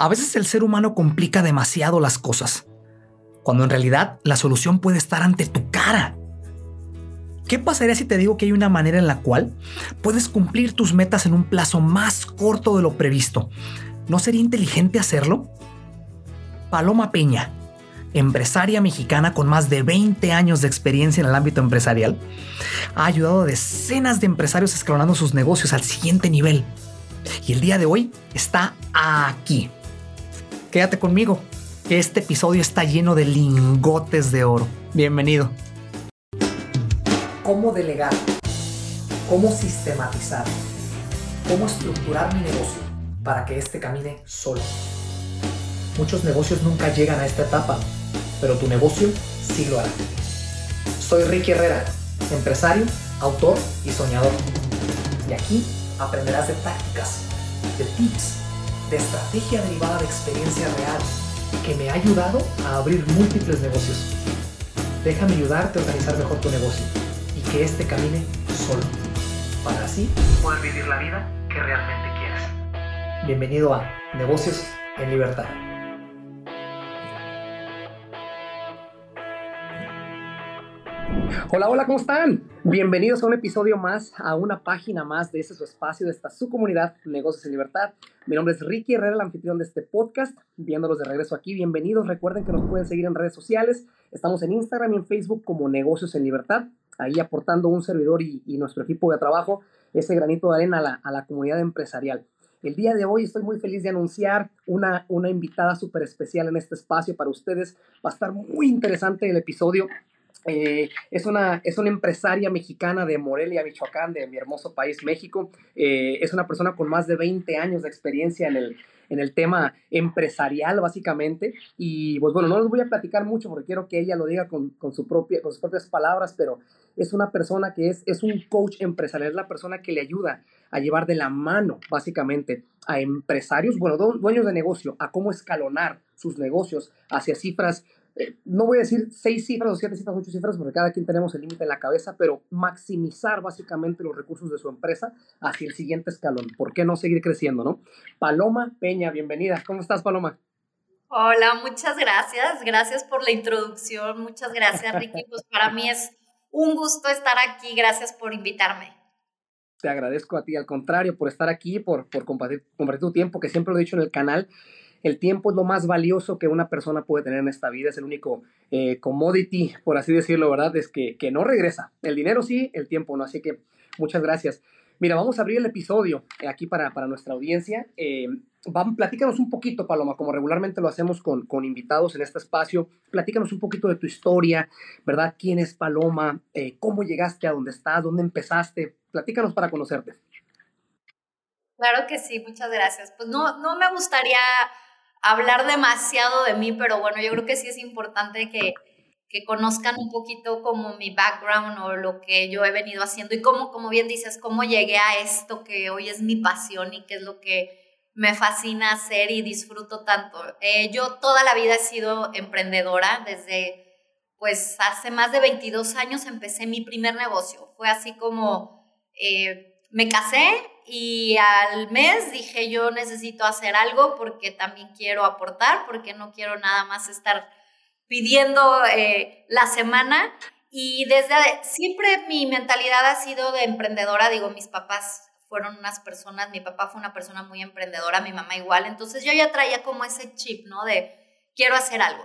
A veces el ser humano complica demasiado las cosas, cuando en realidad la solución puede estar ante tu cara. ¿Qué pasaría si te digo que hay una manera en la cual puedes cumplir tus metas en un plazo más corto de lo previsto? ¿No sería inteligente hacerlo? Paloma Peña, empresaria mexicana con más de 20 años de experiencia en el ámbito empresarial, ha ayudado a decenas de empresarios escalonando sus negocios al siguiente nivel. Y el día de hoy está aquí. Quédate conmigo, que este episodio está lleno de lingotes de oro. Bienvenido. ¿Cómo delegar? ¿Cómo sistematizar? ¿Cómo estructurar mi negocio para que éste camine solo? Muchos negocios nunca llegan a esta etapa pero tu negocio sí lo hará. Soy Ricky Herrera, empresario, autor y soñador. Y aquí aprenderás de tácticas, de tips, de estrategia derivada de experiencia real que me ha ayudado a abrir múltiples negocios. Déjame ayudarte a organizar mejor tu negocio y que éste camine solo, para así poder vivir la vida que realmente quieres. Bienvenido a Negocios en Libertad. Hola, hola, ¿cómo están? Bienvenidos a un episodio más, a una página más de este su espacio, de esta su comunidad, Negocios en Libertad. Mi nombre es Ricky Herrera, el anfitrión de este podcast, viéndolos de regreso aquí. Bienvenidos, recuerden que nos pueden seguir en redes sociales. Estamos en Instagram y en Facebook como Negocios en Libertad, ahí aportando un servidor y, nuestro equipo de trabajo ese granito de arena a la, comunidad empresarial. El día de hoy estoy muy feliz de anunciar una, una invitada súper especial en este espacio para ustedes. Va a estar muy interesante el episodio. Eh, es, una, es una empresaria mexicana de Morelia, Michoacán, de mi hermoso país, México. Eh, es una persona con más de 20 años de experiencia en el, en el tema empresarial, básicamente. Y pues bueno, no les voy a platicar mucho porque quiero que ella lo diga con, con, su propia, con sus propias palabras, pero es una persona que es, es un coach empresarial, es la persona que le ayuda a llevar de la mano, básicamente, a empresarios, bueno, dueños de negocio, a cómo escalonar sus negocios hacia cifras eh, no voy a decir seis cifras o siete cifras, ocho cifras, porque cada quien tenemos el límite en la cabeza, pero maximizar básicamente los recursos de su empresa hacia el siguiente escalón. ¿Por qué no seguir creciendo, no? Paloma Peña, bienvenida. ¿Cómo estás, Paloma? Hola, muchas gracias. Gracias por la introducción. Muchas gracias, Ricky. Pues para mí es un gusto estar aquí. Gracias por invitarme. Te agradezco a ti, al contrario, por estar aquí, por, por compartir, compartir tu tiempo, que siempre lo he dicho en el canal el tiempo es lo más valioso que una persona puede tener en esta vida, es el único eh, commodity, por así decirlo, ¿verdad? Es que, que no regresa. El dinero sí, el tiempo no. Así que muchas gracias. Mira, vamos a abrir el episodio eh, aquí para, para nuestra audiencia. Eh, platícanos un poquito, Paloma, como regularmente lo hacemos con, con, invitados en este espacio. Platícanos un poquito de tu historia, ¿verdad? ¿Quién es Paloma? Eh, ¿Cómo llegaste a donde estás? ¿Dónde empezaste? Platícanos para conocerte. Claro que sí, muchas gracias. Pues no, no me gustaría hablar demasiado de mí, pero bueno, yo creo que sí es importante que, que conozcan un poquito como mi background o lo que yo he venido haciendo y cómo, como bien dices, cómo llegué a esto que hoy es mi pasión y que es lo que me fascina hacer y disfruto tanto. Eh, yo toda la vida he sido emprendedora, desde pues hace más de 22 años empecé mi primer negocio. Fue así como eh, me casé, y al mes dije yo necesito hacer algo porque también quiero aportar, porque no quiero nada más estar pidiendo eh, la semana. Y desde siempre mi mentalidad ha sido de emprendedora, digo, mis papás fueron unas personas, mi papá fue una persona muy emprendedora, mi mamá igual, entonces yo ya traía como ese chip, ¿no? De quiero hacer algo.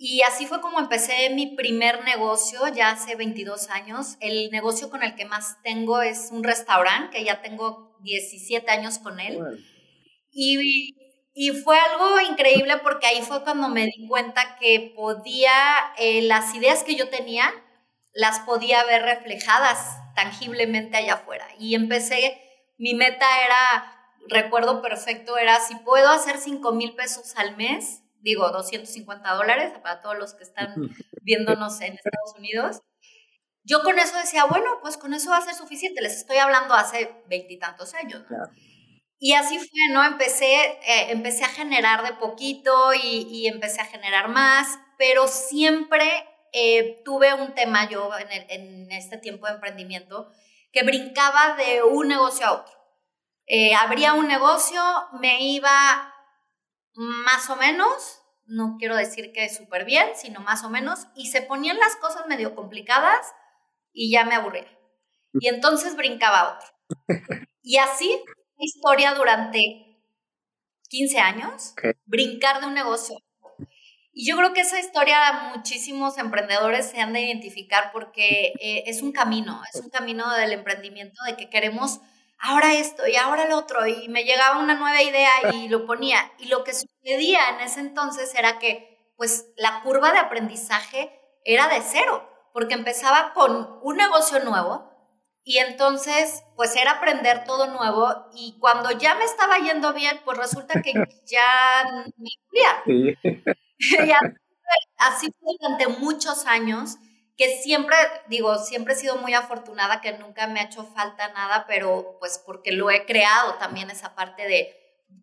Y así fue como empecé mi primer negocio, ya hace 22 años. El negocio con el que más tengo es un restaurante, que ya tengo 17 años con él. Y, y, fue algo increíble porque ahí fue cuando me di cuenta que podía, eh, las ideas que yo tenía, las podía ver reflejadas tangiblemente allá afuera. Y empecé, mi meta era, recuerdo perfecto, era si puedo hacer 5 mil pesos al mes, digo, 250 dólares para todos los que están viéndonos en Estados Unidos. Yo con eso decía, bueno, pues con eso va a ser suficiente. Les estoy hablando hace veintitantos años. Y así fue, ¿no? Empecé, eh, empecé a generar de poquito y, empecé a generar más, pero siempre eh, tuve un tema yo en, en, este tiempo de emprendimiento que brincaba de un negocio a otro. Eh, abría un negocio, me iba más o menos, no quiero decir que súper bien, sino más o menos, y se ponían las cosas medio complicadas y ya me aburría. Y entonces brincaba otro. Y así, historia durante 15 años, brincar de un negocio. Y yo creo que esa historia muchísimos emprendedores se han de identificar porque eh, es un camino, es un camino del emprendimiento de que queremos ahora esto y ahora lo otro, y me llegaba una nueva idea y lo ponía. Y lo que sucedía en ese entonces era que, pues, la curva de aprendizaje era de cero, porque empezaba con un negocio nuevo y entonces, pues, era aprender todo nuevo y cuando ya me estaba yendo bien, pues resulta que ya me fui. así fue durante muchos años que siempre, digo, siempre he sido muy afortunada, que nunca me ha hecho falta nada, pero pues porque lo he creado también esa parte de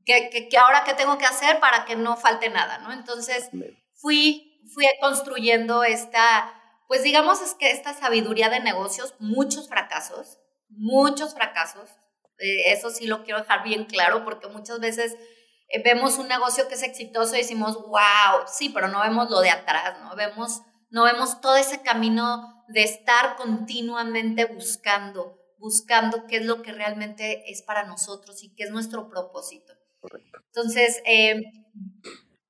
que, que, ahora qué tengo que hacer para que no falte nada, ¿no? Entonces fui, fui construyendo esta, pues digamos es que esta sabiduría de negocios, muchos fracasos, muchos fracasos, eh, eso sí lo quiero dejar bien claro porque muchas veces eh, vemos un negocio que es exitoso y decimos, wow, sí, pero no vemos lo de atrás, ¿no? Vemos no vemos todo ese camino de estar continuamente buscando, buscando qué es lo que realmente es para nosotros y qué es nuestro propósito. Entonces, em,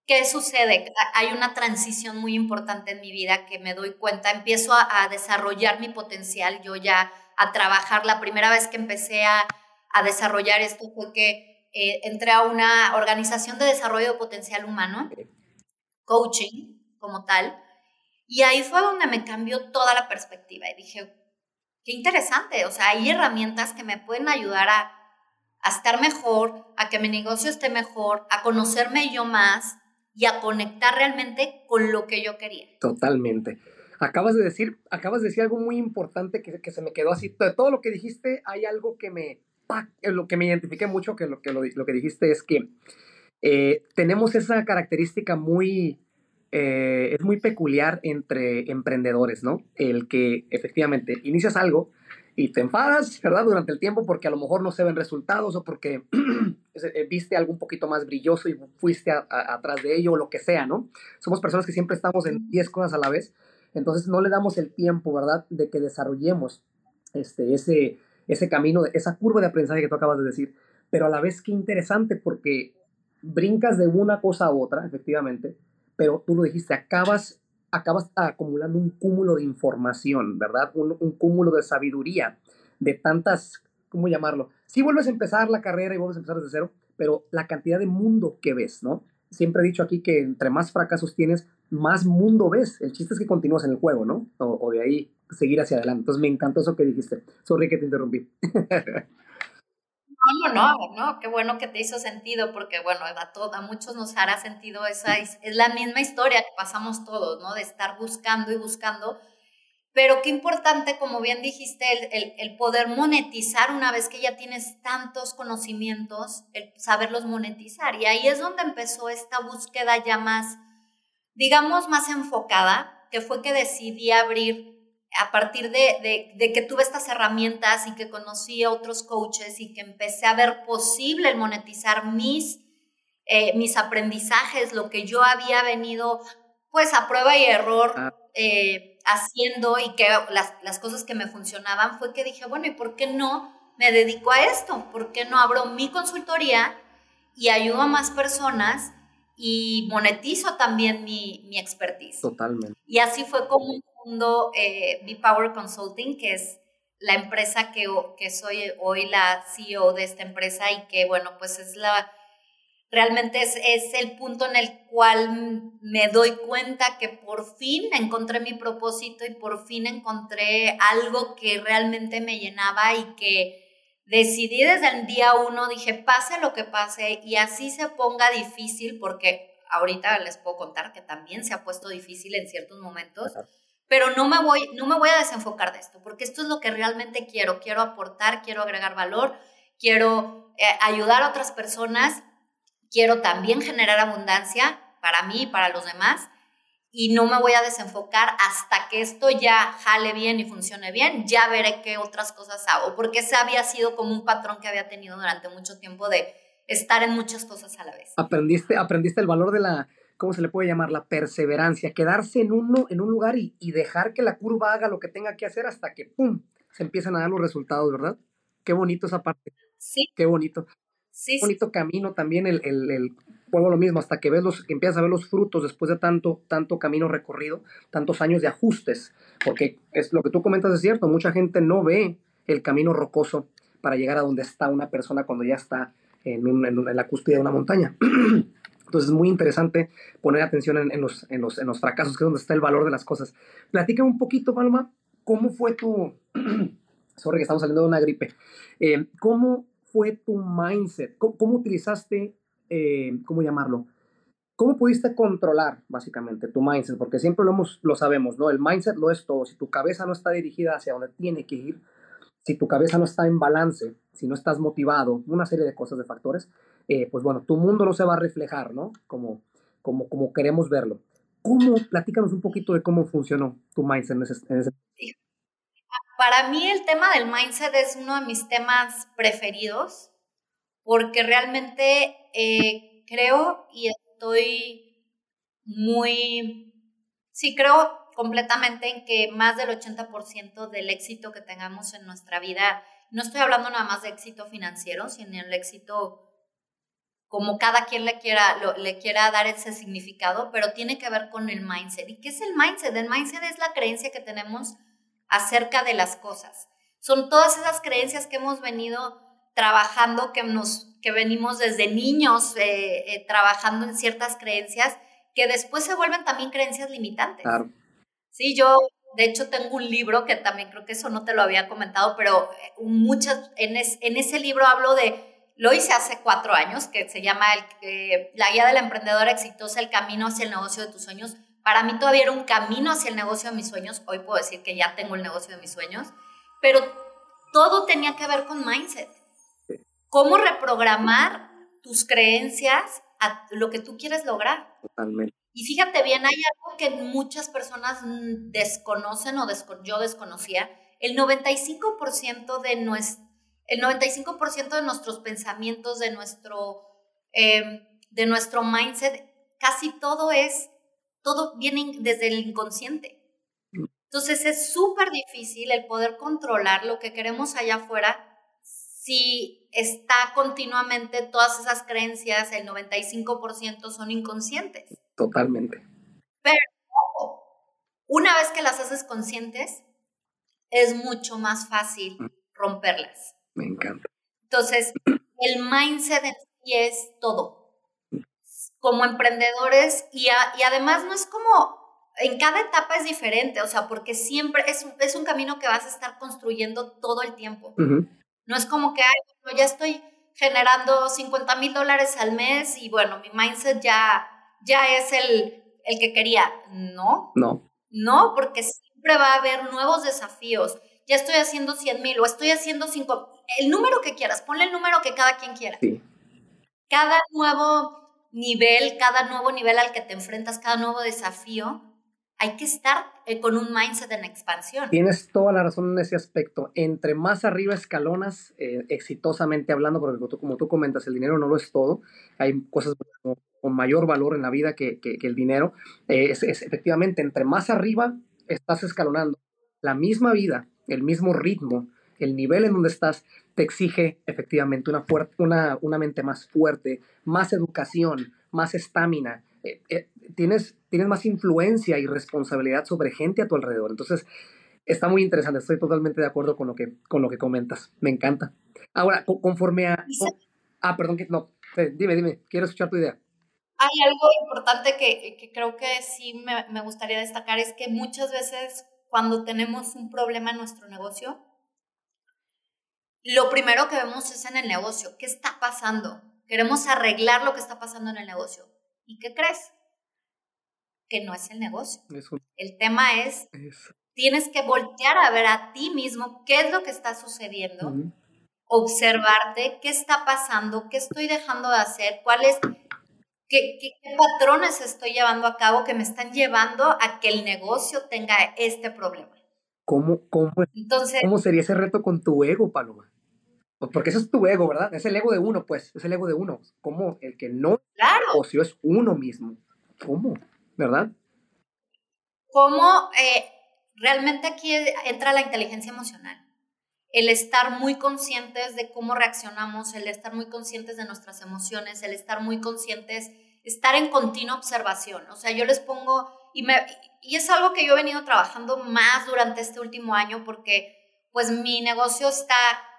¿qué sucede? Hay una transición muy importante en mi vida que me doy cuenta, empiezo a, desarrollar mi potencial, yo ya a trabajar, la primera vez que empecé a, desarrollar esto fue que eh, entré a una organización de desarrollo de potencial humano, coaching como tal, y ahí fue donde me cambió toda la perspectiva y dije, qué interesante, o sea, hay herramientas que me pueden ayudar a, estar mejor, a que mi negocio esté mejor, a conocerme yo más y a conectar realmente con lo que yo quería. Totalmente. Acabas de decir, acabas de decir algo muy importante que, que se me quedó así. De todo lo que dijiste, hay algo que me, lo que me identifique mucho, que lo que, lo, que dijiste es que eh, tenemos esa característica muy, eh, es muy peculiar entre emprendedores, ¿no? El que efectivamente inicias algo y te enfadas, ¿verdad? Durante el tiempo porque a lo mejor no se ven resultados o porque eh, viste algo un poquito más brilloso y fuiste atrás de ello o lo que sea, ¿no? Somos personas que siempre estamos en 10 cosas a la vez, entonces no le damos el tiempo, ¿verdad? De que desarrollemos este, ese, ese camino, esa curva de aprendizaje que tú acabas de decir, pero a la vez qué interesante porque brincas de una cosa a otra, efectivamente, pero tú lo dijiste, acabas, acabas acumulando un cúmulo de información, ¿verdad? Un, un cúmulo de sabiduría, de tantas, ¿cómo llamarlo? Sí vuelves a empezar la carrera y vuelves a empezar desde cero, pero la cantidad de mundo que ves, ¿no? Siempre he dicho aquí que entre más fracasos tienes, más mundo ves. El chiste es que continúas en el juego, ¿no? O, o de ahí seguir hacia adelante. Entonces me encantó eso que dijiste. Sorry que te interrumpí. No, no, no, qué bueno que te hizo sentido, porque bueno, a, a muchos nos hará sentido esa, es la misma historia que pasamos todos, ¿no? De estar buscando y buscando, pero qué importante, como bien dijiste, el, el, poder monetizar una vez que ya tienes tantos conocimientos, el saberlos monetizar. Y ahí es donde empezó esta búsqueda ya más, digamos, más enfocada, que fue que decidí abrir a partir de, que tuve estas herramientas y que conocí a otros coaches y que empecé a ver posible el monetizar mis, eh, mis aprendizajes, lo que yo había venido pues a prueba y error ah. eh, haciendo y que las, las cosas que me funcionaban fue que dije, bueno, ¿y por qué no me dedico a esto? ¿Por qué no abro mi consultoría y ayudo a más personas y monetizo también mi, mi expertise? Totalmente. Y así fue como mundo eh, B-Power Consulting, que es la empresa que, que soy hoy la CEO de esta empresa y que, bueno, pues es la, realmente es, es, el punto en el cual me doy cuenta que por fin encontré mi propósito y por fin encontré algo que realmente me llenaba y que decidí desde el día uno, dije, pase lo que pase y así se ponga difícil, porque ahorita les puedo contar que también se ha puesto difícil en ciertos momentos pero no me voy, no me voy a desenfocar de esto, porque esto es lo que realmente quiero. Quiero aportar, quiero agregar valor, quiero eh, ayudar a otras personas, quiero también generar abundancia para mí y para los demás. Y no me voy a desenfocar hasta que esto ya jale bien y funcione bien. Ya veré qué otras cosas hago, porque ese había sido como un patrón que había tenido durante mucho tiempo de estar en muchas cosas a la vez. Aprendiste, aprendiste el valor de la, ¿cómo se le puede llamar? La perseverancia, quedarse en, uno, en un lugar y, y dejar que la curva haga lo que tenga que hacer hasta que, ¡pum!, se empiezan a dar los resultados, ¿verdad? Qué bonito esa parte. Sí. Qué bonito. Sí, Qué bonito camino también el, el, el vuelvo a lo mismo, hasta que ves los, que empiezas a ver los frutos después de tanto, tanto camino recorrido, tantos años de ajustes, porque es lo que tú comentas es cierto, mucha gente no ve el camino rocoso para llegar a donde está una persona cuando ya está en, un, en, en la cúspide de una montaña. Entonces es muy interesante poner atención en, en, los, en, los, en los fracasos, que es donde está el valor de las cosas. Platícame un poquito, Paloma, ¿cómo fue tu... Sorry que estamos saliendo de una gripe. Eh, ¿Cómo fue tu mindset? ¿Cómo, cómo utilizaste, eh, cómo llamarlo? ¿Cómo pudiste controlar básicamente tu mindset? Porque siempre lo, hemos, lo sabemos, ¿no? El mindset lo es todo. Si tu cabeza no está dirigida hacia donde tiene que ir, si tu cabeza no está en balance, si no estás motivado, una serie de cosas, de factores, eh, pues bueno, tu mundo no se va a reflejar, ¿no? Como, como, como queremos verlo. ¿Cómo? Platícanos un poquito de cómo funcionó tu mindset en ese, en ese... Para mí el tema del mindset es uno de mis temas preferidos porque realmente eh, creo y estoy muy, sí creo completamente en que más del 80% del éxito que tengamos en nuestra vida, no estoy hablando nada más de éxito financiero, sino el éxito como cada quien le quiera, lo, le quiera dar ese significado, pero tiene que ver con el mindset. ¿Y qué es el mindset? El mindset es la creencia que tenemos acerca de las cosas. Son todas esas creencias que hemos venido trabajando, que, nos, que venimos desde niños eh, eh, trabajando en ciertas creencias, que después se vuelven también creencias limitantes. Claro. Sí, yo de hecho tengo un libro que también creo que eso no te lo había comentado, pero eh, muchas, en, es, en ese libro hablo de, lo hice hace cuatro años, que se llama el, eh, La guía de la emprendedora exitosa, el camino hacia el negocio de tus sueños. Para mí todavía era un camino hacia el negocio de mis sueños, hoy puedo decir que ya tengo el negocio de mis sueños, pero todo tenía que ver con mindset. Cómo reprogramar tus creencias a lo que tú quieres lograr. Totalmente. Y fíjate bien, hay algo que muchas personas desconocen o yo desconocía. El 95% de, nuestro, el 95 de nuestros pensamientos, de nuestro, eh, de nuestro mindset, casi todo es, todo viene desde el inconsciente. Entonces es súper difícil el poder controlar lo que queremos allá afuera si está continuamente todas esas creencias, el 95% son inconscientes. Totalmente. Pero una vez que las haces conscientes, es mucho más fácil romperlas. Me encanta. Entonces, el mindset en sí es todo. Como emprendedores, y, a, y además no es como, en cada etapa es diferente, o sea, porque siempre es, es un camino que vas a estar construyendo todo el tiempo. Uh -huh. No es como que, ay, bueno, ya estoy generando 50 mil dólares al mes y bueno, mi mindset ya, ya es el, el que quería. No. No. No, porque siempre va a haber nuevos desafíos. Ya estoy haciendo 100 mil o estoy haciendo 5. El número que quieras, ponle el número que cada quien quiera. Sí. Cada nuevo nivel, cada nuevo nivel al que te enfrentas, cada nuevo desafío, hay que estar eh, con un mindset en expansión. Tienes toda la razón en ese aspecto. Entre más arriba escalonas, eh, exitosamente hablando, porque tú, como tú comentas, el dinero no lo es todo. Hay cosas con, con mayor valor en la vida que, que, que el dinero. Eh, es, es, efectivamente, entre más arriba estás escalonando, la misma vida, el mismo ritmo, el nivel en donde estás, te exige efectivamente una, una, una mente más fuerte, más educación, más estamina. Eh, eh, tienes, tienes más influencia y responsabilidad sobre gente a tu alrededor. Entonces, está muy interesante. Estoy totalmente de acuerdo con lo que, con lo que comentas. Me encanta. Ahora, conforme a... Ah, perdón, que no. Dime, dime. Quiero escuchar tu idea. Hay algo importante que, que creo que sí me, me gustaría destacar, es que muchas veces cuando tenemos un problema en nuestro negocio, lo primero que vemos es en el negocio. ¿Qué está pasando? Queremos arreglar lo que está pasando en el negocio. ¿Y qué crees? Que no es el negocio. Eso. El tema es, Eso. tienes que voltear a ver a ti mismo qué es lo que está sucediendo, uh -huh. observarte qué está pasando, qué estoy dejando de hacer, cuáles, qué, qué, qué patrones estoy llevando a cabo que me están llevando a que el negocio tenga este problema. ¿Cómo, cómo, Entonces, ¿Cómo sería ese reto con tu ego, Paloma? Pues, porque ese es tu ego, ¿verdad? Es el ego de uno, pues, es el ego de uno. Como el que no claro. o si es uno mismo. ¿Cómo? ¿Verdad? ¿Cómo eh, realmente aquí entra la inteligencia emocional? El estar muy conscientes de cómo reaccionamos, el estar muy conscientes de nuestras emociones, el estar muy conscientes, estar en continua observación. O sea, yo les pongo, y, me, y es algo que yo he venido trabajando más durante este último año porque pues mi negocio está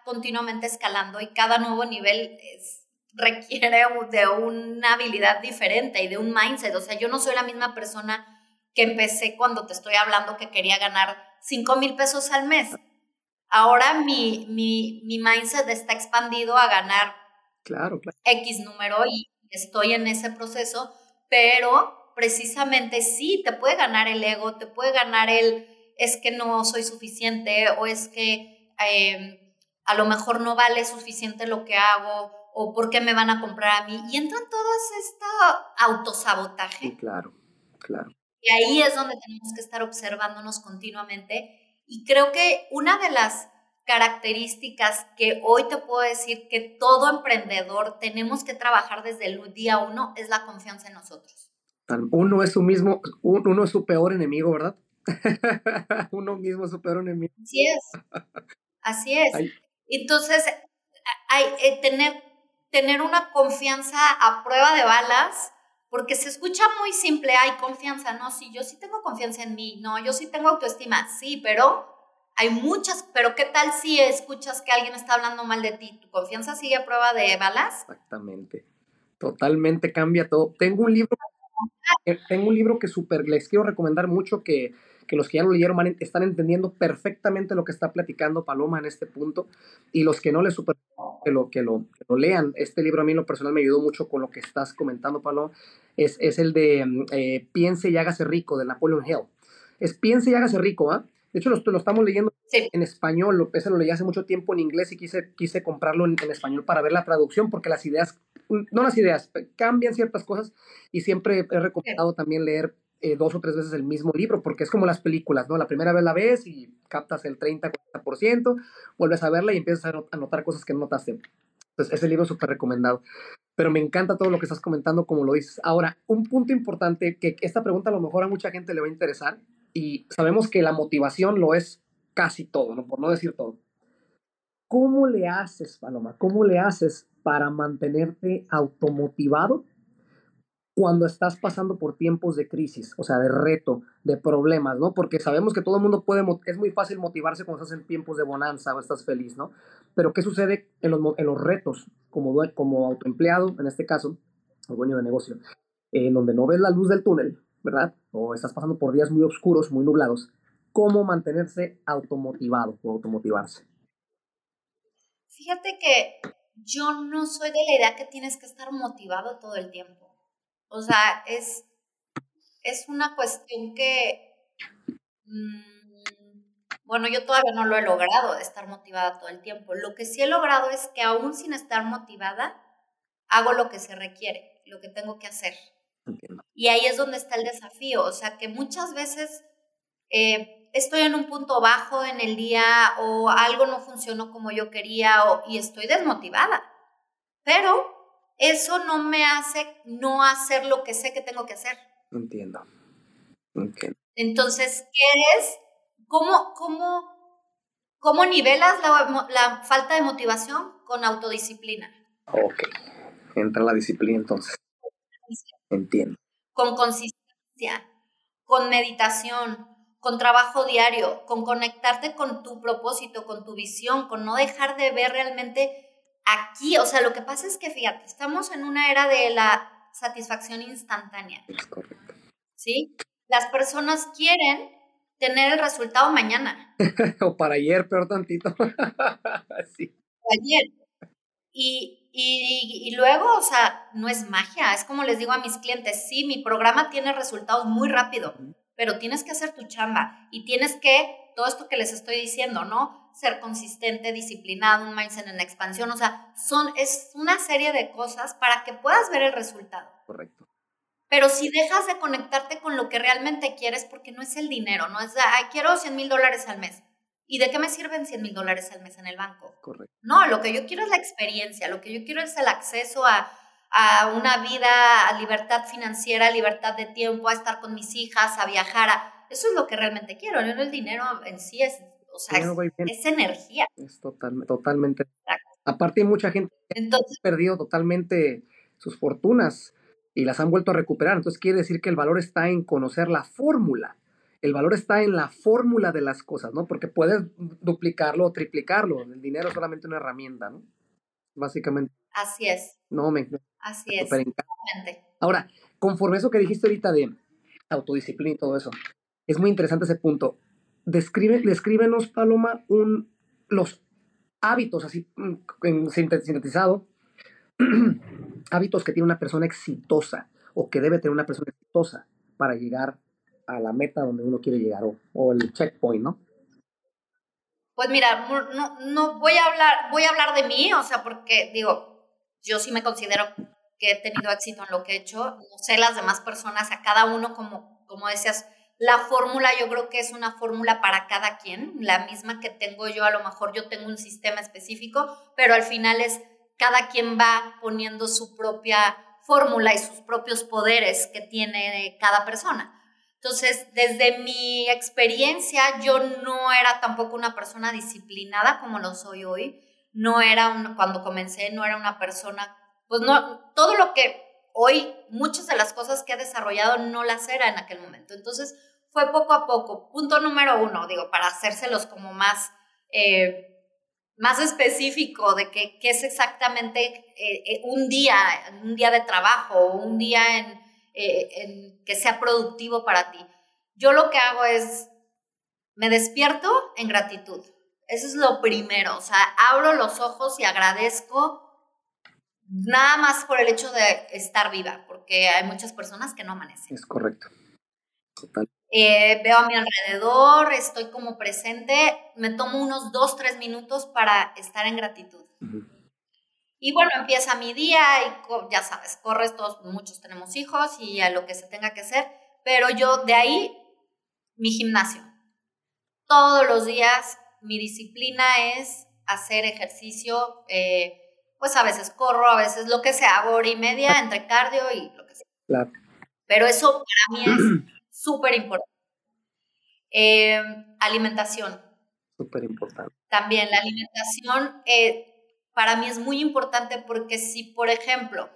continuamente escalando y cada nuevo nivel requiere de una habilidad diferente y de un mindset. O sea, yo no soy la misma persona que empecé cuando te estoy hablando que quería ganar 5 mil pesos al mes. Ahora mi, mi, mi mindset está expandido a ganar claro, X número y estoy en ese proceso, pero precisamente sí, te puede ganar el ego, te puede ganar el es que no soy suficiente o es que em, a lo mejor no vale suficiente lo que hago o por qué me van a comprar a mí. Y entra todo este autosabotaje. claro, claro. Y ahí es donde tenemos que estar observándonos continuamente. Y creo que una de las características que hoy te puedo decir que todo emprendedor tenemos que trabajar desde el día uno es la confianza en nosotros. Uno es su mismo, uno es su peor enemigo, ¿verdad? uno mismo es su peor enemigo. Así es. Así es. Entonces, hay, eh, tener, tener una confianza a prueba de balas, porque se escucha muy simple, hay confianza, no, sí, yo sí tengo confianza en mí, no, yo sí tengo autoestima, sí, pero hay muchas, pero ¿qué tal si escuchas que alguien está hablando mal de ti? ¿Tu confianza sigue a prueba de balas? Exactamente. Totalmente cambia todo. Tengo un libro, eh, tengo un libro que super, les quiero recomendar mucho que que los que ya lo leyeron están entendiendo perfectamente lo que está platicando Paloma en este punto y los que no le super que lo, que lo, lo lean. Este libro a mí en lo personal me ayudó mucho con lo que estás comentando, Paloma. Es, es el de eh, Piense y hágase rico de Napoleon Hill. Es Piense y hágase rico, ¿ah? De hecho, lo, lo, estamos leyendo en español. Ese lo leí hace mucho tiempo en inglés y quise, quise comprarlo en, en, español para ver la traducción, porque las ideas, no las ideas, cambian ciertas cosas y siempre he recomendado también leer eh, dos o tres veces el mismo libro, porque es como las películas, ¿no? La primera vez la ves y captas el 30-40%, vuelves a verla y empiezas a notar cosas que no notaste. Entonces, ese libro es súper recomendado. Pero me encanta todo lo que estás comentando, como lo dices. Ahora, un punto importante, que esta pregunta a lo mejor a mucha gente le va a interesar, y sabemos que la motivación lo es casi todo, ¿no? Por no decir todo. ¿Cómo le haces, Paloma? ¿Cómo le haces para mantenerte automotivado cuando estás pasando por tiempos de crisis, o sea, de reto, de problemas, ¿no? Porque sabemos que todo el mundo puede, es muy fácil motivarse cuando estás en tiempos de bonanza o estás feliz, ¿no? Pero ¿qué sucede en los, en los retos como, como autoempleado, en este caso, o dueño de negocio, en donde no ves la luz del túnel, ¿verdad? O estás pasando por días muy oscuros, muy nublados. ¿Cómo mantenerse automotivado o automotivarse? Fíjate que yo no soy de la idea que tienes que estar motivado todo el tiempo. O sea, es, es una cuestión que, mm, bueno, yo todavía no lo he logrado de estar motivada todo el tiempo. Lo que sí he logrado es que aún sin estar motivada, hago lo que se requiere, lo que tengo que hacer. Y ahí es donde está el desafío, o sea, que muchas veces eh, estoy en un punto bajo en el día o algo no funcionó como yo quería o, y estoy desmotivada, pero eso no me hace no hacer lo que sé que tengo que hacer. Entiendo. Entonces, ¿qué es? ¿Cómo, cómo, cómo nivelas la, la, falta de motivación con autodisciplina? Ok. Entra la disciplina entonces. Entiendo. Con consistencia, con meditación, con trabajo diario, con conectarte con tu propósito, con tu visión, con no dejar de ver realmente aquí, o sea, lo que pasa es que, fíjate, estamos en una era de la satisfacción instantánea. Es correcto. ¿Sí? Las personas quieren tener el resultado mañana. o para ayer, peor tantito. sí. Ayer. Y, y, y, luego, o sea, no es magia, es como les digo a mis clientes, sí, mi programa tiene resultados muy rápido, pero tienes que hacer tu chamba y tienes que, todo esto que les estoy diciendo, ¿no? ser consistente, disciplinado, un mindset en expansión, o sea, son, es una serie de cosas para que puedas ver el resultado. Correcto. Pero si dejas de conectarte con lo que realmente quieres, porque no es el dinero, no es, ay, quiero 100 mil dólares al mes. ¿Y de qué me sirven 100 mil dólares al mes en el banco? Correcto. No, lo que yo quiero es la experiencia, lo que yo quiero es el acceso a, a una vida, a libertad financiera, libertad de tiempo, a estar con mis hijas, a viajar. A, eso es lo que realmente quiero. No el dinero en sí es, o sea, es, energía. Es total, totalmente. Aparte hay mucha gente que ha perdido totalmente sus fortunas y las han vuelto a recuperar. Entonces quiere decir que el valor está en conocer la fórmula el valor está en la fórmula de las cosas, ¿no? Porque puedes duplicarlo o triplicarlo. El dinero es solamente una herramienta, ¿no? Básicamente. Así es. No, me. Así es. Ahora, conforme eso que dijiste ahorita de autodisciplina y todo eso, es muy interesante ese punto. Describe, descríbenos, Paloma, un, los hábitos, así mm, en sintetizado, hábitos que tiene una persona exitosa o que debe tener una persona exitosa para llegar a la meta donde uno quiere llegar o, el checkpoint, ¿no? Pues mira, no, no voy a hablar, voy a hablar de mí, o sea, porque digo, yo sí me considero que he tenido éxito en lo que he hecho, no sé las demás personas, a cada uno como, como decías, la fórmula yo creo que es una fórmula para cada quien, la misma que tengo yo, a lo mejor yo tengo un sistema específico, pero al final es cada quien va poniendo su propia fórmula y sus propios poderes que tiene cada persona. Entonces, desde mi experiencia, yo no era tampoco una persona disciplinada como lo soy hoy. No era, un, cuando comencé, no era una persona, pues no, todo lo que hoy, muchas de las cosas que he desarrollado no las era en aquel momento. Entonces, fue poco a poco. Punto número uno, digo, para hacérselos como más, eh, más específico de qué es exactamente eh, eh, un día, un día de trabajo, o un día en en que sea productivo para ti. Yo lo que hago es, me despierto en gratitud. Eso es lo primero. O sea, abro los ojos y agradezco nada más por el hecho de estar viva, porque hay muchas personas que no amanecen. Es correcto. Total. Eh, veo a mi alrededor, estoy como presente, me tomo unos dos, tres minutos para estar en gratitud. Y bueno, empieza mi día y ya sabes, corres, todos, muchos tenemos hijos y a lo que se tenga que hacer, pero yo de ahí, mi gimnasio. Todos los días mi disciplina es hacer ejercicio, eh, pues a veces corro, a veces lo que sea, hora y media entre cardio y lo que sea. Claro. Pero eso para mí es súper importante. Eh, alimentación. Súper importante. También la alimentación, eh, para mí es muy importante porque si, por ejemplo,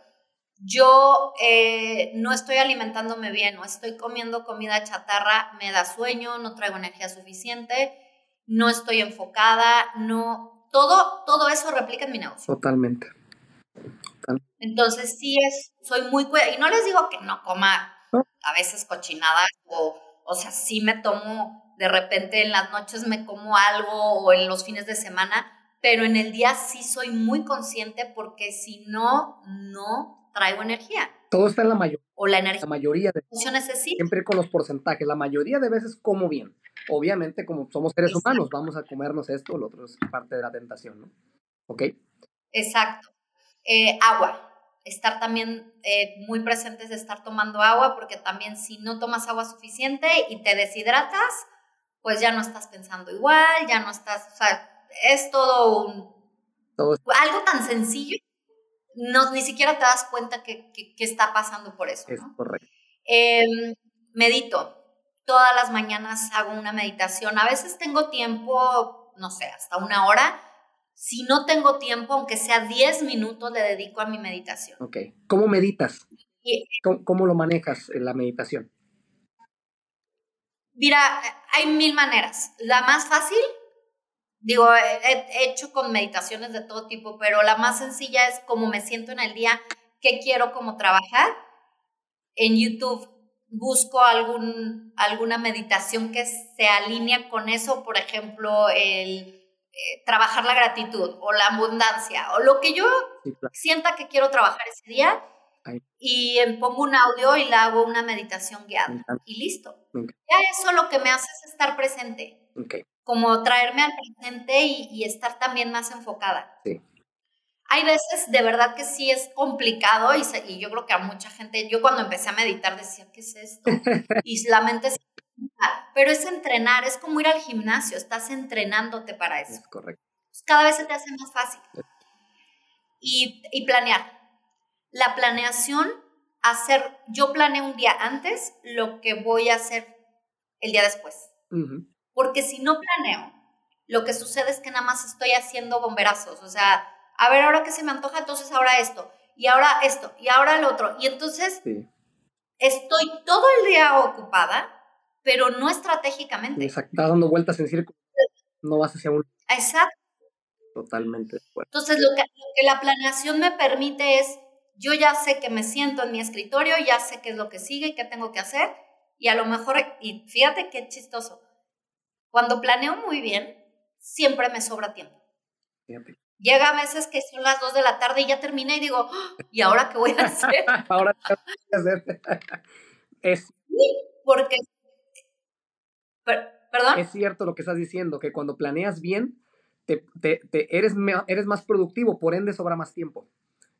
yo eh, no estoy alimentándome bien o estoy comiendo comida chatarra, me da sueño, no traigo energía suficiente, no estoy enfocada, no, todo, todo eso replica en mi negocio. Totalmente. Entonces sí es, soy muy y no les digo que no coma a veces cochinadas o, o sea, sí me tomo, de repente en las noches me como algo o en los fines de semana, pero en el día sí soy muy consciente porque si no, no traigo energía. Todo está en la mayoría. O la energía. La mayoría de veces. Siempre con los porcentajes. La mayoría de veces como bien. Obviamente, como somos seres humanos, vamos a comernos esto, lo otro es parte de la tentación, ¿no? ¿Ok? Exacto. Eh, agua. Estar también eh, muy presentes de estar tomando agua, porque también si no tomas agua suficiente y te deshidratas, pues ya no estás pensando igual, ya no estás, es todo un... Algo tan sencillo, no, ni siquiera te das cuenta que, está pasando por eso. Es correcto. Em, medito. Todas las mañanas hago una meditación. A veces tengo tiempo, no sé, hasta una hora. Si no tengo tiempo, aunque sea 10 minutos, le dedico a mi meditación. Ok. ¿Cómo meditas? ¿Cómo, ¿Cómo, lo manejas en la meditación? Mira, hay mil maneras. La más fácil Digo, he, hecho con meditaciones de todo tipo, pero la más sencilla es como me siento en el día, qué quiero como trabajar. En YouTube busco algún, alguna meditación que se alinea con eso, por ejemplo, el eh, trabajar la gratitud o la abundancia o lo que yo sienta que quiero trabajar ese día y pongo un audio y la hago una meditación guiada y listo. Ya eso lo que me hace es estar presente como traerme al presente y, estar también más enfocada. Sí. Hay veces de verdad que sí es complicado y, y, yo creo que a mucha gente, yo cuando empecé a meditar decía, ¿qué es esto? y la mente se pero es entrenar, es como ir al gimnasio, estás entrenándote para eso. Es correcto. Cada vez se te hace más fácil. Y, y planear. La planeación, hacer, yo planeo un día antes lo que voy a hacer el día después. Porque si no planeo, lo que sucede es que nada más estoy haciendo bomberazos. O sea, a ver, ahora que se me antoja, entonces ahora esto, y ahora esto, y ahora el otro. Y entonces estoy todo el día ocupada, pero no estratégicamente. Exacto, estás dando vueltas en círculo. No vas hacia un. Exacto. Totalmente Entonces, lo que, lo que la planeación me permite es, yo ya sé que me siento en mi escritorio, ya sé qué es lo que sigue y qué tengo que hacer, y a lo mejor, y fíjate qué chistoso, cuando planeo muy bien, siempre me sobra tiempo. Llega a veces que son las 2 de la tarde y ya terminé y digo, ¡Ah! ¿y ahora qué voy a hacer? ahora qué voy a hacer. es... Sí, porque... ¿Perdón? Es cierto lo que estás diciendo, que cuando planeas bien, te, te, te eres, eres más productivo, por ende sobra más tiempo.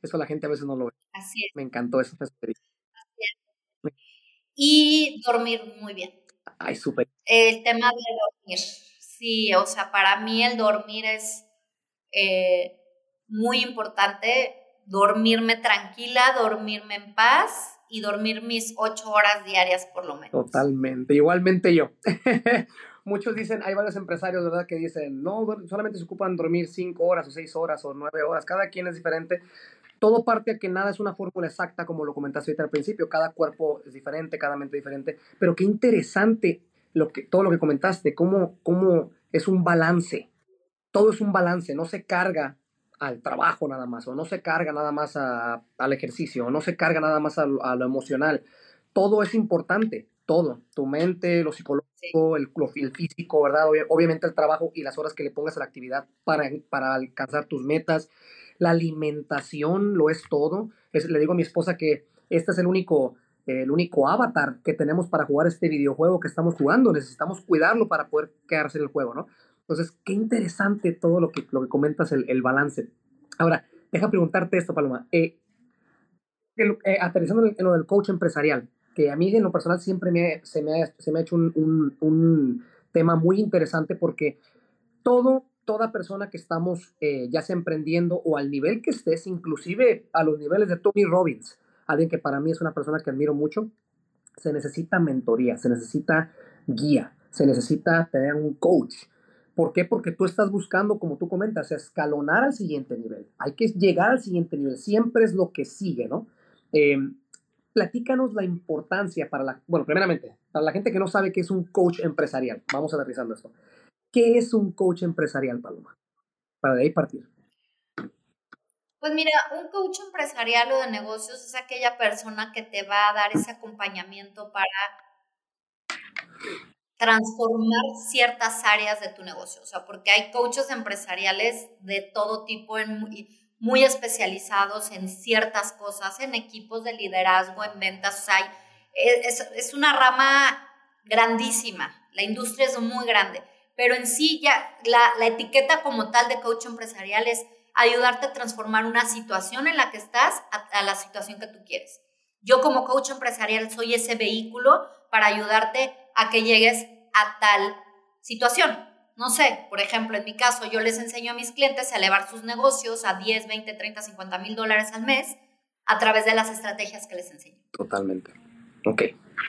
Eso la gente a veces no lo ve. Así es. Me encantó esa experiencia. Y dormir muy bien. Ay, súper. El tema de dormir. Sí, o sea, para mí el dormir es eh, muy importante. Dormirme tranquila, dormirme en paz y dormir mis ocho horas diarias por lo menos. Totalmente. Igualmente yo. Muchos dicen, hay varios empresarios, ¿verdad?, que dicen, no, solamente se ocupan dormir cinco horas o seis horas o nueve horas. Cada quien es diferente todo parte a que nada es una fórmula exacta, como lo comentaste ahorita al principio. Cada cuerpo es diferente, cada mente es diferente. Pero qué interesante lo que, todo lo que comentaste, cómo, cómo es un balance. Todo es un balance, no se carga al trabajo nada más, o no se carga nada más al ejercicio, o no se carga nada más a, lo emocional. Todo es importante, todo. Tu mente, lo psicológico, el, el físico, ¿verdad? Obviamente el trabajo y las horas que le pongas a la actividad para, para alcanzar tus metas la alimentación lo es todo. le digo a mi esposa que este es el único, el único avatar que tenemos para jugar este videojuego que estamos jugando. Necesitamos cuidarlo para poder quedarse en el juego, ¿no? Entonces, qué interesante todo lo que, lo que comentas, el, el balance. Ahora, deja preguntarte esto, Paloma. Eh, eh, aterrizando en, lo del coach empresarial, que a mí en lo personal siempre me, se, me ha, se me ha hecho un, un, un tema muy interesante porque todo toda persona que estamos eh, ya sea emprendiendo o al nivel que estés, inclusive a los niveles de Tony Robbins, alguien que para mí es una persona que admiro mucho, se necesita mentoría, se necesita guía, se necesita tener un coach. ¿Por qué? Porque tú estás buscando, como tú comentas, escalonar al siguiente nivel. Hay que llegar al siguiente nivel. Siempre es lo que sigue, ¿no? Eh, platícanos la importancia para la, bueno, primeramente, para la gente que no sabe qué es un coach empresarial. Vamos aterrizando esto. ¿Qué es un coach empresarial, Paloma? Para de ahí partir. Pues mira, un coach empresarial o de negocios es aquella persona que te va a dar ese acompañamiento para transformar ciertas áreas de tu negocio. O sea, porque hay coaches empresariales de todo tipo, muy, especializados en ciertas cosas, en equipos de liderazgo, en ventas. Sea, es, es una rama grandísima. La industria es muy grande pero en sí ya la, etiqueta como tal de coach empresarial es ayudarte a transformar una situación en la que estás a, la situación que tú quieres. Yo como coach empresarial soy ese vehículo para ayudarte a que llegues a tal situación. No sé, por ejemplo, en mi caso, yo les enseño a mis clientes a elevar sus negocios a 10, 20, 30, 50 mil dólares al mes a través de las estrategias que les enseño. Totalmente. Ok,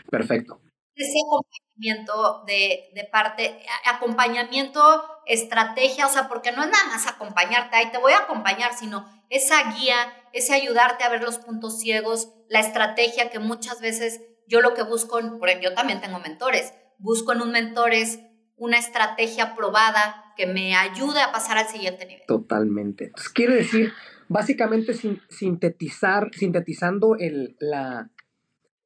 perfecto ese acompañamiento de, de, parte, acompañamiento, estrategia, o sea, porque no es nada más acompañarte, ahí te voy a acompañar, sino esa guía, ese ayudarte a ver los puntos ciegos, la estrategia que muchas veces yo lo que busco, por ejemplo, yo también tengo mentores, busco en un mentor es una estrategia probada que me ayude a pasar al siguiente nivel. Totalmente. Entonces, quiere decir, básicamente sintetizar, sintetizando el, la,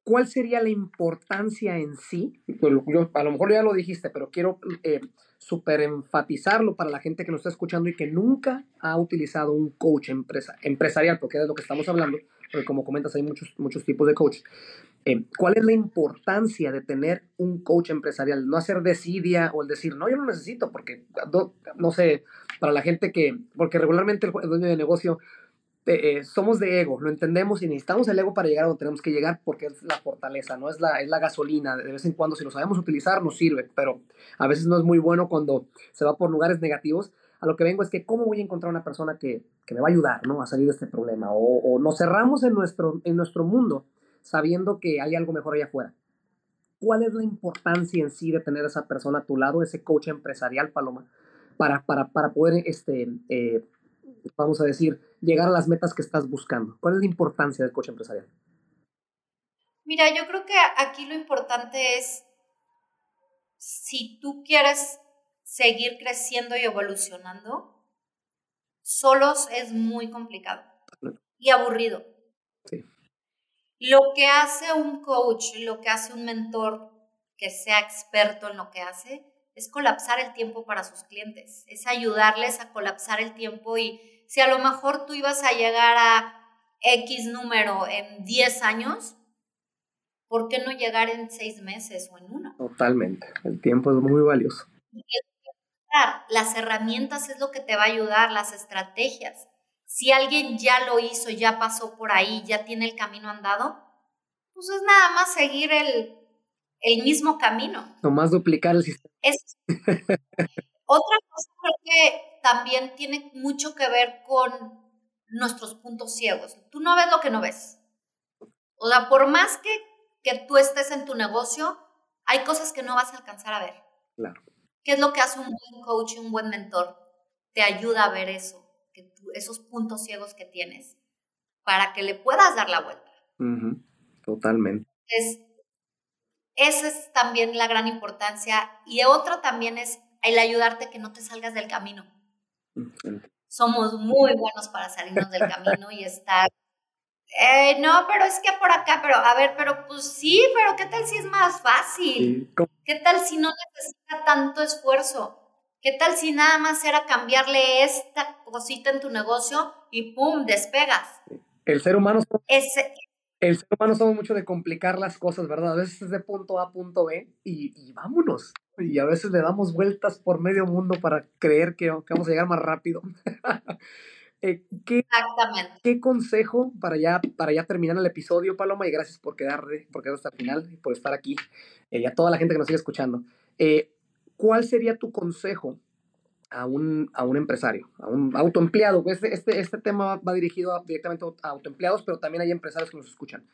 ¿cuál sería la importancia en sí? Pues, a lo mejor ya lo dijiste, pero quiero eh, super enfatizarlo para la gente que nos está escuchando y que nunca ha utilizado un coach empresa, empresarial, porque es de lo que estamos hablando, porque como comentas hay muchos, muchos tipos de coach. Eh, ¿Cuál es la importancia de tener un coach empresarial? No hacer desidia o el decir, no, yo no necesito, porque no, sé, para la gente que, porque regularmente el dueño de negocio eh, somos de ego, lo entendemos y necesitamos el ego para llegar a donde tenemos que llegar porque es la fortaleza, ¿no? Es la, es la gasolina. De vez en cuando, si lo sabemos utilizar, nos sirve, pero a veces no es muy bueno cuando se va por lugares negativos. A lo que vengo es que, ¿cómo voy a encontrar una persona que, que me va a ayudar, ¿no? A salir de este problema. O, o, nos cerramos en nuestro, en nuestro mundo sabiendo que hay algo mejor allá afuera. ¿Cuál es la importancia en sí de tener a esa persona a tu lado, ese coach empresarial, Paloma, para, para, para poder este, eh, vamos a decir, llegar a las metas que estás buscando? ¿Cuál es la importancia del coche empresarial? Mira, yo creo que aquí lo importante es, si tú quieres seguir creciendo y evolucionando, solos es muy complicado y aburrido. Sí. Lo que hace un coach, lo que hace un mentor que sea experto en lo que hace, es colapsar el tiempo para sus clientes, es ayudarles a colapsar el tiempo y si a lo mejor tú ibas a llegar a X número en 10 años, ¿por qué no llegar en 6 meses o en uno? Totalmente, el tiempo es muy valioso. Las herramientas es lo que te va a ayudar, las estrategias. Si alguien ya lo hizo, ya pasó por ahí, ya tiene el camino andado, pues es nada más seguir el, el mismo camino. Nomás duplicar el sistema. Otra cosa creo que también tiene mucho que ver con nuestros puntos ciegos. Tú no ves lo que no ves. O sea, por más que, que tú estés en tu negocio, hay cosas que no vas a alcanzar a ver. Claro. ¿Qué es lo que hace un buen coach y un buen mentor? Te ayuda a ver eso, que esos puntos ciegos que tienes, para que le puedas dar la vuelta. Totalmente. Es, esa es también la gran importancia. Y otra también es el ayudarte que no te salgas del camino. Somos muy buenos para salirnos del camino y estar, eh, no, pero es que por acá, pero a ver, pero pues sí, pero ¿qué tal si es más fácil? ¿Qué tal si no necesita tanto esfuerzo? ¿Qué tal si nada más era cambiarle esta cosita en tu negocio y pum, despegas? El ser humano... Ese, el ser humano somos mucho de complicar las cosas, ¿verdad? A veces es de punto A a punto B y, y vámonos. Y a veces le damos vueltas por medio mundo para creer que, vamos a llegar más rápido. Eh, ¿qué, Exactamente. ¿Qué consejo para ya, para ya terminar el episodio, Paloma? Y gracias por quedarte, por quedar hasta el final y por estar aquí. Eh, y a toda la gente que nos sigue escuchando. Eh, ¿Cuál sería tu consejo a un, a un empresario, a un autoempleado? Este, este, este tema va, dirigido directamente a autoempleados, pero también hay empresarios que nos escuchan.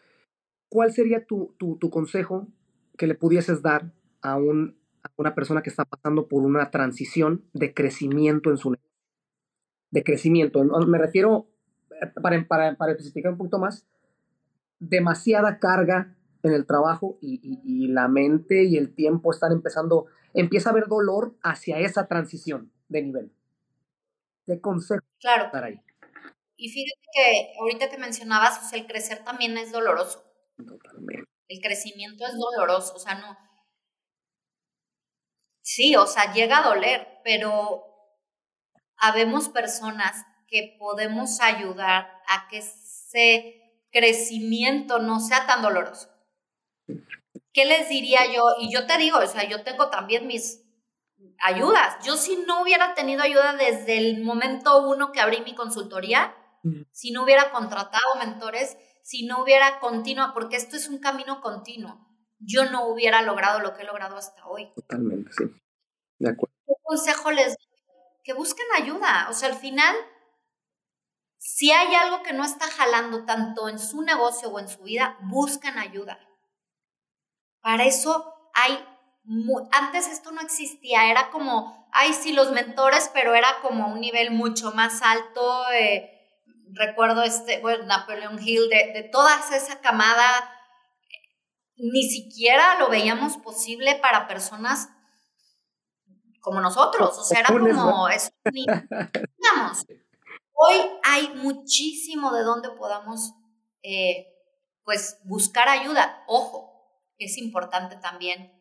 ¿Cuál sería tu, tu, tu consejo que le pudieses dar a un a una persona que está pasando por una transición de crecimiento en su negocio. De crecimiento. Me refiero, para, para, para especificar un poquito más, demasiada carga en el trabajo y, y, la mente y el tiempo están empezando, empieza a haber dolor hacia esa transición de nivel. ¿Qué consejo claro. estar ahí? Y fíjate que ahorita que mencionabas, pues el crecer también es doloroso. Totalmente. El crecimiento es doloroso, o sea, no, sí, o sea, llega a doler, pero habemos personas que podemos ayudar a que ese crecimiento no sea tan doloroso. ¿Qué les diría yo? Y yo te digo, o sea, yo tengo también mis ayudas. Yo si no hubiera tenido ayuda desde el momento uno que abrí mi consultoría, si no hubiera contratado mentores, si no hubiera continuo, porque esto es un camino continuo yo no hubiera logrado lo que he logrado hasta hoy. Totalmente, sí. De acuerdo. ¿Qué consejo les doy? Que busquen ayuda. O sea, al final, si hay algo que no está jalando tanto en su negocio o en su vida, buscan ayuda. Para eso hay, antes esto no existía, era como, ay, sí, los mentores, pero era como un nivel mucho más alto. Eh, recuerdo este, bueno, Napoleon Hill, de, de toda esa camada ni siquiera lo veíamos posible para personas como nosotros, o sea, era como, eso, digamos, hoy hay muchísimo de donde podamos, eh, pues, buscar ayuda. Ojo, es importante también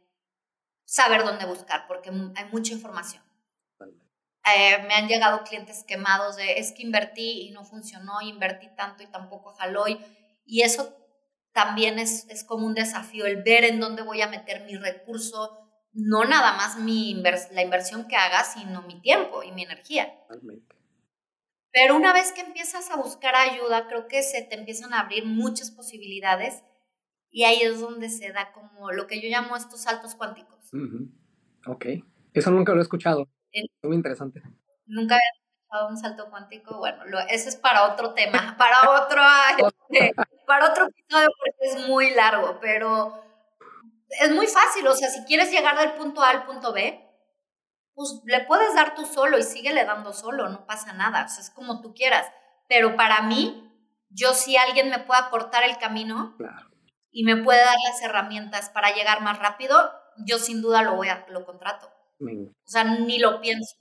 saber dónde buscar, porque hay mucha información. Eh, me han llegado clientes quemados de, es que invertí y no funcionó, invertí tanto y tampoco jaló, y, y eso también es, es como un desafío el ver en dónde voy a meter mi recurso, no nada más mi la inversión que haga, sino mi tiempo y mi energía. Pero una vez que empiezas a buscar ayuda, creo que se te empiezan a abrir muchas posibilidades y ahí es donde se da como lo que yo llamo estos saltos cuánticos. Ok, eso nunca lo he escuchado. Es muy interesante. Nunca había escuchado un salto cuántico. Bueno, lo, eso es para otro tema, para otro, este, para otro episodio porque es muy largo, pero es muy fácil. O sea, si quieres llegar del punto A al punto B, pues le puedes dar tú solo y síguele dando solo, no pasa nada, o sea, es como tú quieras. Pero para mí, yo si alguien me puede aportar el camino y me puede dar las herramientas para llegar más rápido, yo sin duda lo voy a, lo contrato. O sea, ni lo pienso.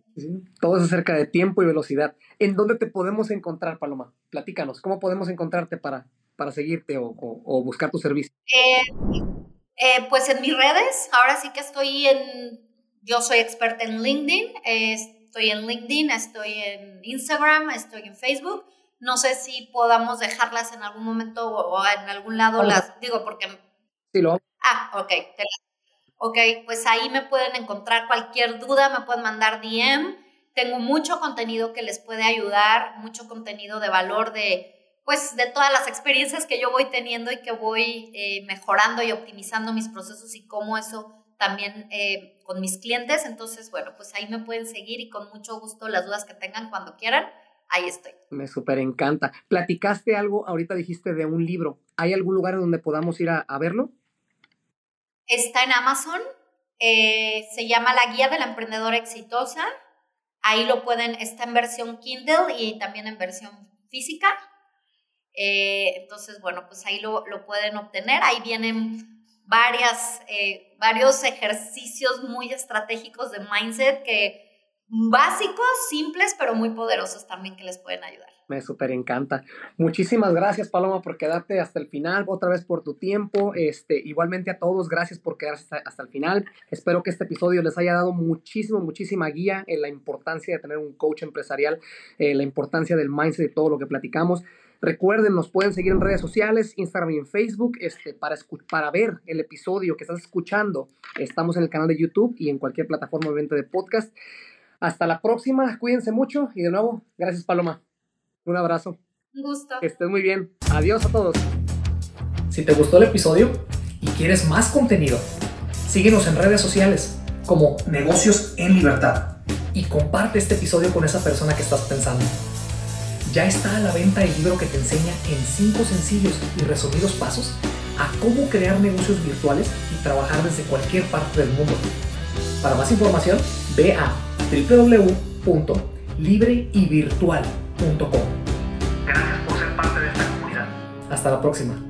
Todo es acerca de tiempo y velocidad. ¿En dónde te podemos encontrar, Paloma? Platícanos, ¿cómo podemos encontrarte para, para seguirte o, o, buscar tu servicio? Eh, eh, pues en mis redes, ahora sí que estoy en yo soy experta en LinkedIn, estoy en LinkedIn, estoy en Instagram, estoy en Facebook. No sé si podamos dejarlas en algún momento o, en algún lado, las digo porque... Sí, lo Ah, ok. Ok, pues ahí me pueden encontrar cualquier duda, me pueden mandar DM. Tengo mucho contenido que les puede ayudar, mucho contenido de valor de, pues, de todas las experiencias que yo voy teniendo y que voy eh, mejorando y optimizando mis procesos y cómo eso también eh, con mis clientes. Entonces, bueno, pues ahí me pueden seguir y con mucho gusto las dudas que tengan cuando quieran, ahí estoy. Me súper encanta. Platicaste algo, ahorita dijiste de un libro. ¿Hay algún lugar donde podamos ir a, verlo? Está en Amazon. Eh, se llama La Guía de la Emprendedora Exitosa. Ahí lo pueden, está en versión Kindle y también en versión física. Eh, entonces, bueno, pues ahí lo, lo pueden obtener. Ahí vienen varias, eh, varios ejercicios muy estratégicos de mindset que básicos, simples, pero muy poderosos también que les pueden ayudar. Me súper encanta. Muchísimas gracias, Paloma, por quedarte hasta el final, otra vez por tu tiempo. Este, igualmente a todos, gracias por quedarse hasta, el final. Espero que este episodio les haya dado muchísimo, muchísima guía en la importancia de tener un coach empresarial, eh, la importancia del mindset y todo lo que platicamos. Recuerden, nos pueden seguir en redes sociales, Instagram y Facebook, este, para, para ver el episodio que estás escuchando. Estamos en el canal de YouTube y en cualquier plataforma de podcast. Hasta la próxima, cuídense mucho y de nuevo, gracias Paloma. Un abrazo. Un gusto. Que estés muy bien. Adiós a todos. Si te gustó el episodio y quieres más contenido, síguenos en redes sociales como Negocios en Libertad y comparte este episodio con esa persona que estás pensando. Ya está a la venta el libro que te enseña en 5 sencillos y resumidos pasos a cómo crear negocios virtuales y trabajar desde cualquier parte del mundo. Para más información, ve a www.libreyvirtual.com. Gracias por ser parte de esta comunidad. Hasta la próxima.